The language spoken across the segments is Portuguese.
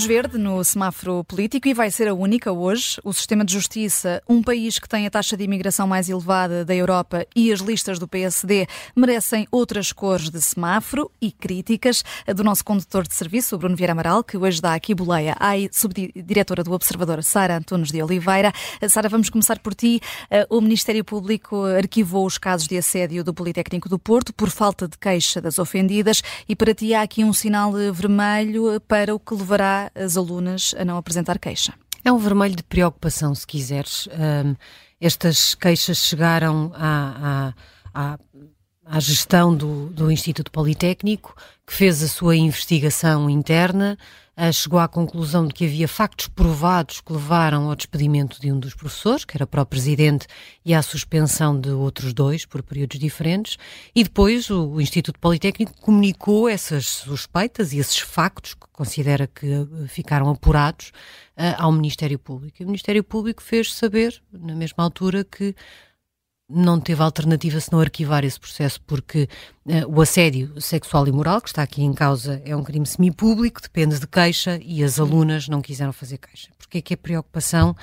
Luz verde no semáforo político e vai ser a única hoje. O sistema de justiça, um país que tem a taxa de imigração mais elevada da Europa e as listas do PSD merecem outras cores de semáforo e críticas do nosso condutor de serviço, Bruno Vieira Amaral, que hoje dá aqui boleia à subdiretora do Observador, Sara Antunes de Oliveira. Sara, vamos começar por ti. O Ministério Público arquivou os casos de assédio do Politécnico do Porto por falta de queixa das ofendidas e para ti há aqui um sinal vermelho para o que levará as alunas a não apresentar queixa. É um vermelho de preocupação, se quiseres. Um, estas queixas chegaram à, à, à, à gestão do, do Instituto Politécnico, que fez a sua investigação interna uh, chegou à conclusão de que havia factos provados que levaram ao despedimento de um dos professores, que era para o presidente, e à suspensão de outros dois por períodos diferentes, e depois o, Instituto Politécnico comunicou essas suspeitas e esses factos que considera que uh, ficaram apurados uh, ao Ministério Público. E o Ministério Público fez saber, na mesma altura, que não teve alternativa se não arquivar esse processo, porque uh, o assédio sexual e moral que está aqui em causa é um crime semipúblico, depende de queixa e as alunas não quiseram fazer queixa. Porque é que é preocupação?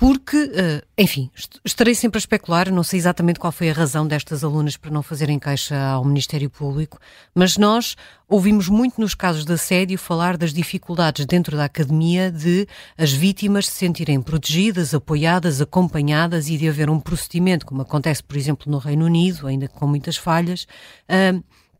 Porque, uh, enfim, estarei sempre a especular, não sei exatamente qual foi a razão destas alunas para não fazerem queixa ao Ministério Público, mas nós ouvimos muito nos casos de assédio falar das dificuldades dentro da academia de as vítimas se sentirem protegidas, apoiadas, acompanhadas e de haver um procedimento, como acontece, por exemplo, no Reino Unido, ainda com muitas falhas.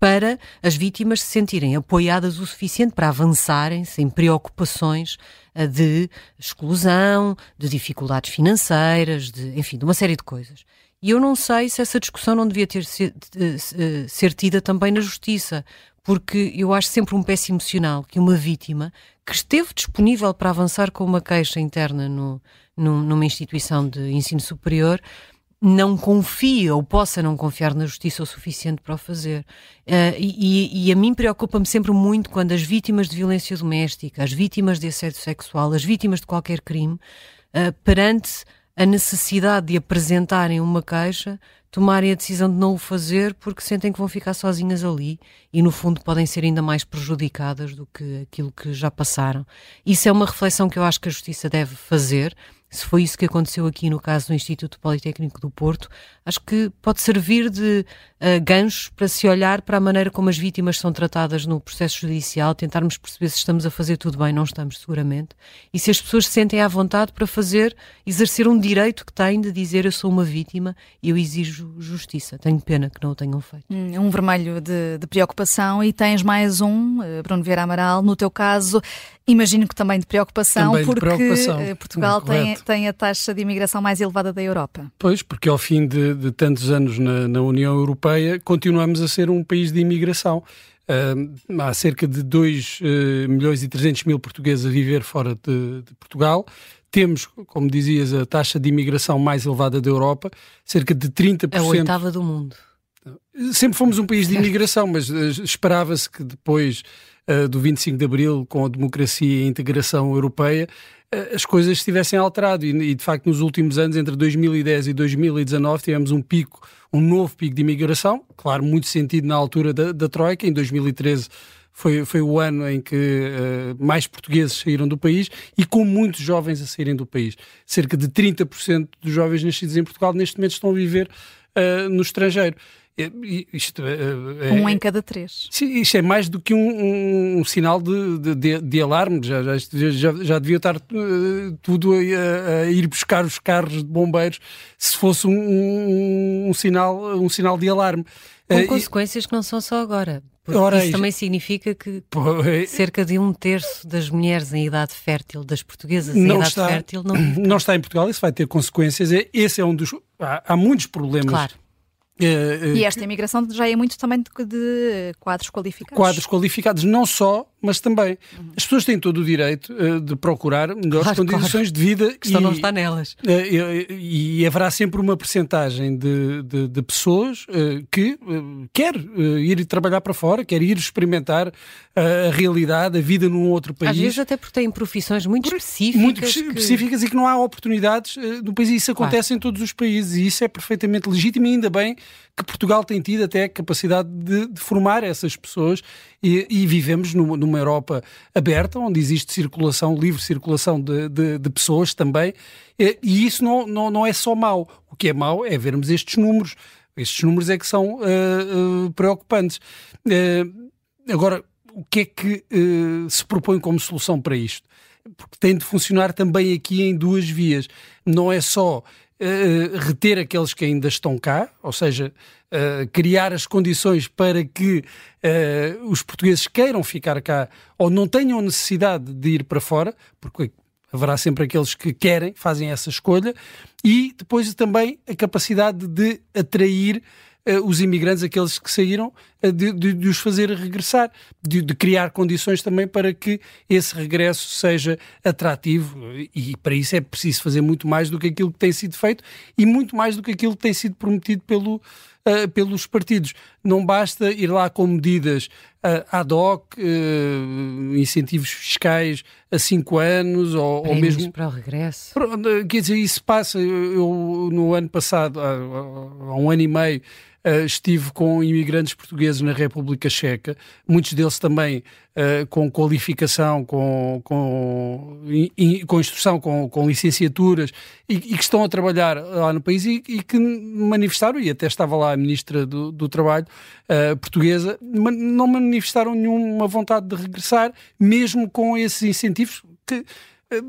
Para as vítimas se sentirem apoiadas o suficiente para avançarem sem preocupações eh, de exclusão, de dificuldades financeiras, de, enfim, de uma série de coisas. E eu não sei se essa discussão não devia ter eh, ser tida também na justiça, porque eu acho sempre um péssimo sinal que uma vítima que esteve disponível para avançar com uma queixa interna no, numa instituição de ensino superior não confia ou possa não confiar na justiça o suficiente para o fazer. Uh, e, e, a mim preocupa-me sempre muito quando as vítimas de violência doméstica, as vítimas de assédio sexual, as vítimas de qualquer crime, uh, perante a necessidade de apresentarem uma queixa, tomarem a decisão de não o fazer porque sentem que vão ficar sozinhas ali e, no fundo, podem ser ainda mais prejudicadas do que aquilo que já passaram. Isso é uma reflexão que eu acho que a justiça deve fazer se foi isso que aconteceu aqui no caso do Instituto Politécnico do Porto, acho que pode servir de uh, gancho para se olhar para a maneira como as vítimas são tratadas no processo judicial, tentarmos perceber se estamos a fazer tudo bem, não estamos seguramente, e se as pessoas se sentem à vontade para fazer, exercer um direito que têm de dizer eu sou uma vítima e eu exijo justiça. Tenho pena que não o tenham feito. Hum, um vermelho de, de preocupação e tens mais um, eh, Bruno Vieira Amaral, no teu caso, imagino que também de preocupação, também porque de preocupação. Eh, Portugal tem, tem a taxa de imigração mais elevada da Europa. Pois, porque ao fim de, de tantos anos na, na, União Europeia, continuamos a ser um país de imigração. Uh, há cerca de 2 uh, eh, milhões e 300 mil portugueses a viver fora de, de, Portugal. Temos, como dizias, a taxa de imigração mais elevada da Europa, cerca de 30%. A oitava do mundo. Sempre fomos um país de imigração, mas uh, esperava-se que depois uh, do 25 de Abril, com a democracia e a integração europeia, uh, as coisas estivessem alterado. E, e, de facto, nos últimos anos, entre 2010 e 2019, tivemos um pico, um novo pico de imigração, claro, muito sentido na altura da, da Troika, em 2013 foi, foi o ano em que uh, mais portugueses saíram do país e com muitos jovens a saírem do país. Cerca de 30% dos jovens nascidos em Portugal neste momento estão a viver uh, no estrangeiro. Isto, é, um em cada três. Sim, isto é mais do que um, um, um sinal de, de, de, alarme. Já, já, já, devia estar uh, tudo a, a, ir buscar os carros de bombeiros se fosse um, um sinal, um sinal de alarme. Com uh, consequências e... que não são só agora. Ora, isso também significa que cerca de um terço das mulheres em idade fértil, das portuguesas em idade está, fértil, não... não está em Portugal. Isso vai ter consequências. Esse é um dos. Há, há muitos problemas. Claro Uh, e esta imigração já é muito também de, de, quadros qualificados. Quadros qualificados, não só, mas também. Uhum. As pessoas têm todo o direito uh, de procurar melhores claro, condições claro. de vida. A questão e, não está nelas. Uh, e, e, haverá sempre uma percentagem de, de, de pessoas que quer ir trabalhar para fora, quer ir experimentar a realidade, a vida num outro país. Às vezes até porque têm profissões muito específicas. Muito que... específicas e que não há oportunidades no país. E isso acontece claro. em todos os países e isso é perfeitamente legítimo e ainda bem que Portugal tem tido até capacidade de, de formar essas pessoas e, e vivemos numa, numa, Europa aberta, onde existe circulação, livre circulação de, de, de pessoas também, e, e isso não, não, não é só mau. O que é mau é vermos estes números. Estes números é que são uh, uh, preocupantes. Uh, agora, o que é que se propõe como solução para isto? Porque tem de funcionar também aqui em duas vias. Não é só reter aqueles que ainda estão cá, ou seja, criar as condições para que os portugueses queiram ficar cá ou não tenham necessidade de ir para fora, porque haverá sempre aqueles que querem, fazem essa escolha, e depois também a capacidade de atrair uh, os imigrantes, aqueles que saíram, uh, de, de, de, os fazer regressar, de, de, criar condições também para que esse regresso seja atrativo, e para isso é preciso fazer muito mais do que aquilo que tem sido feito e muito mais do que aquilo que tem sido prometido pelo uh, pelos partidos. Não basta ir lá com medidas uh, ad hoc, uh, incentivos fiscais a cinco anos ou, ou mesmo. para o regresso. Quer dizer, isso passa. Eu, eu no ano passado, há, há um ano e meio, Uh, estive com imigrantes portugueses na República Checa, muitos deles também uh, com qualificação, com, com, in, com instrução, com, com licenciaturas e, e, que estão a trabalhar lá no país e, e, que manifestaram, e até estava lá a Ministra do, do Trabalho uh, portuguesa, não manifestaram nenhuma vontade de regressar, mesmo com esses incentivos que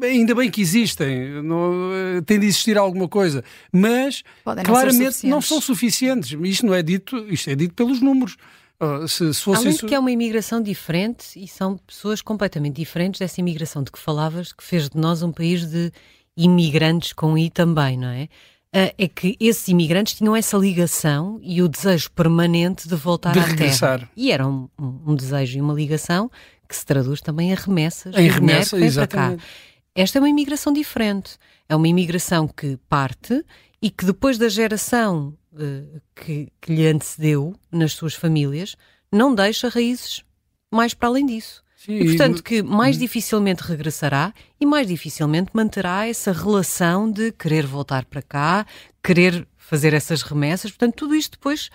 Ainda bem que existem, não, tem de existir alguma coisa, mas Podem claramente não, não, são suficientes. Isto não é dito, isto é dito pelos números. Uh, se, se fosse Além isso... de que é uma imigração diferente e são pessoas completamente diferentes dessa imigração de que falavas, que fez de nós um país de imigrantes com I também, não é? Uh, é que esses imigrantes tinham essa ligação e o desejo permanente de voltar de à regressar. terra. E era um, um, um, desejo e uma ligação que se traduz também em remessas. Em remessa, exatamente. Para cá. Esta é uma imigração diferente. É uma imigração que parte e que depois da geração uh, que, que lhe antecedeu nas suas famílias, não deixa raízes mais para além disso. Sim, e portanto que mais hum. dificilmente regressará e mais dificilmente manterá essa relação de querer voltar para cá, querer fazer essas remessas. Portanto, tudo isto depois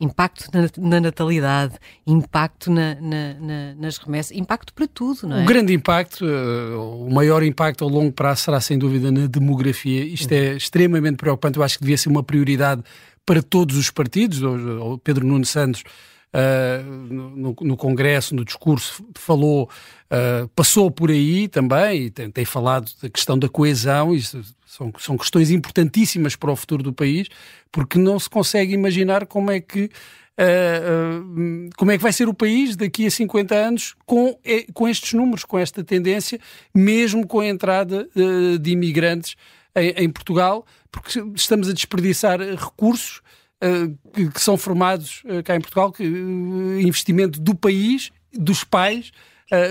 impacto na, na natalidade, impacto na, na, nas remessas, impacto para tudo, não é? O grande impacto, uh, o maior impacto a longo prazo será sem dúvida na demografia. Isto é extremamente preocupante. Eu acho que devia ser uma prioridade para todos os partidos. O Pedro Nuno Santos Uh, no, no, Congresso, no discurso, falou, uh, passou por aí também, e tem, tem, falado da questão da coesão, isso são, são questões importantíssimas para o futuro do país, porque não se consegue imaginar como é que Uh, uh, como é que vai ser o país daqui a 50 anos com, com estes números, com esta tendência, mesmo com a entrada uh, de imigrantes em, em, Portugal, porque estamos a desperdiçar recursos que, que, são formados cá em Portugal, que, investimento do país, dos pais,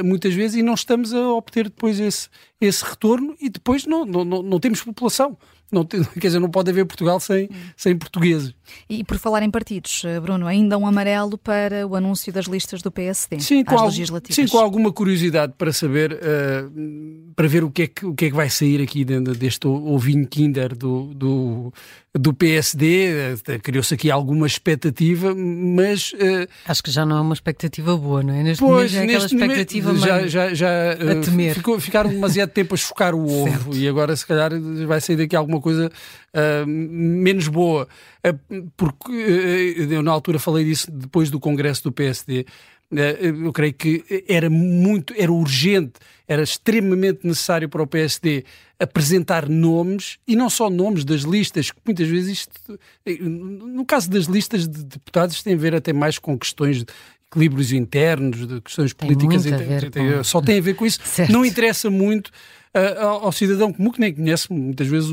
muitas vezes, e não estamos a obter depois esse, esse retorno e depois não, não, não, não temos população. Não, quer dizer, não pode haver Portugal sem, sem portugueses. E por falar em partidos, eh, Bruno, ainda um amarelo para o anúncio das listas do PSD sim, às com legislativas. Sim, com alguma curiosidade para saber, uh, para ver o que, é que, o que é que vai sair aqui deste ovinho Kinder do, do, do PSD. Uh, Criou-se aqui alguma expectativa, mas... Uh, Acho que já não é uma expectativa boa, não é? Neste pois, momento é aquela expectativa já, já, já, a temer. Ficou, ficaram demasiado tempo a chocar o ovo certo. e agora se calhar vai sair daqui alguma coisa uh, menos boa. Uh, porque uh, eu na altura falei disso depois do congresso do PSD. eu creio que era muito, era urgente, era extremamente necessário para o PSD apresentar nomes e não só nomes das listas, que muitas vezes isto, no caso das listas de deputados, tem a ver até mais com questões de equilíbrios internos, de questões políticas, com... só tem a ver com isso. Certo. Não interessa muito ao, ao, cidadão comum que nem conhece muitas vezes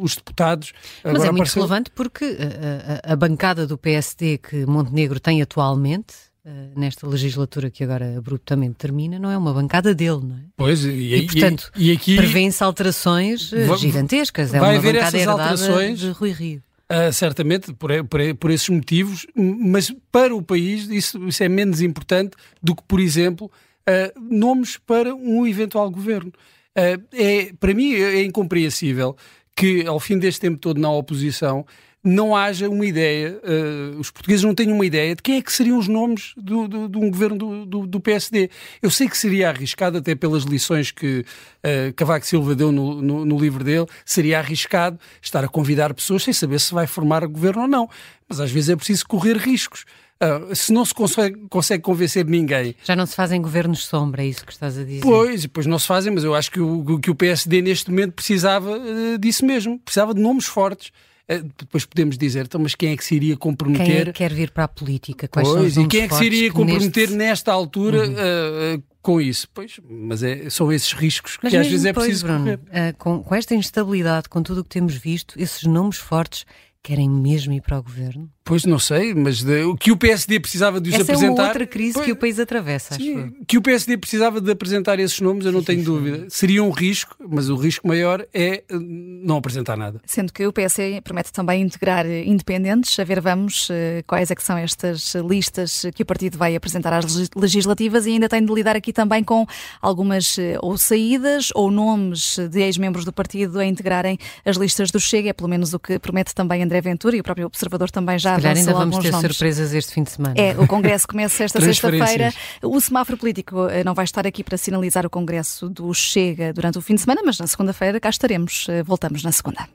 os deputados. Mas Agora é muito apareceu... relevante porque a, a, a, bancada do PSD que Montenegro tem atualmente, uh, nesta legislatura que agora abruptamente termina, não é uma bancada dele, não é? Pois, e, e portanto, e, e aqui... prevêem-se alterações uh, gigantescas. É vai uma haver bancada essas alterações de Rui Rio. Uh, certamente, por, por, por, esses motivos, mas para o país isso, isso é menos importante do que, por exemplo, uh, nomes para um eventual governo. Uh, é, para mim é incompreensível que, ao fim deste tempo todo na oposição, não haja uma ideia, uh, os portugueses não têm uma ideia de quem é que seriam os nomes do, do, de um governo do, do, do, PSD. Eu sei que seria arriscado, até pelas lições que uh, Cavaco Silva deu no, no, no, livro dele, seria arriscado estar a convidar pessoas sem saber se vai formar governo ou não. Mas às vezes é preciso correr riscos. Uh, se não se consegue, consegue, convencer ninguém. Já não se fazem governos sombra, é isso que estás a dizer? Pois, depois não se fazem, mas eu acho que o, que o PSD neste momento precisava uh, disso mesmo, precisava de nomes fortes. Eh, depois podemos dizer, então, mas quem é que se iria comprometer? Quem é que quer vir para a política? Quais pois, são os e quem é que se iria comprometer neste... nesta altura uhum. uh, com isso? Pois, mas é, são esses riscos mas que às vezes é depois, preciso Bruno, com, com esta instabilidade, com tudo o que temos visto, esses nomes fortes querem mesmo ir para o governo? Pois não sei, mas o que o PSD precisava de os Essa apresentar. é uma outra crise pois, que o país atravessa, sim, acho Que o PSD precisava de apresentar esses nomes, eu não sim, tenho sim, dúvida. Seria um risco, mas o risco maior é eh, não apresentar nada. Sendo que o PSD promete também integrar independentes, a ver, vamos eh, quais é que são estas listas que o partido vai apresentar às legislativas e ainda tem de lidar aqui também com algumas eh, ou saídas ou nomes de ex-membros do partido a integrarem as listas do Chega, é pelo menos o que promete também André Ventura e o próprio observador também já se ainda vamos ter nomes. surpresas este fim de semana. É, o Congresso começa esta sexta-feira. O semáforo político eh, não vai estar aqui para sinalizar o Congresso do Chega durante o fim de semana, mas na segunda-feira cá estaremos. Eh, voltamos na segunda.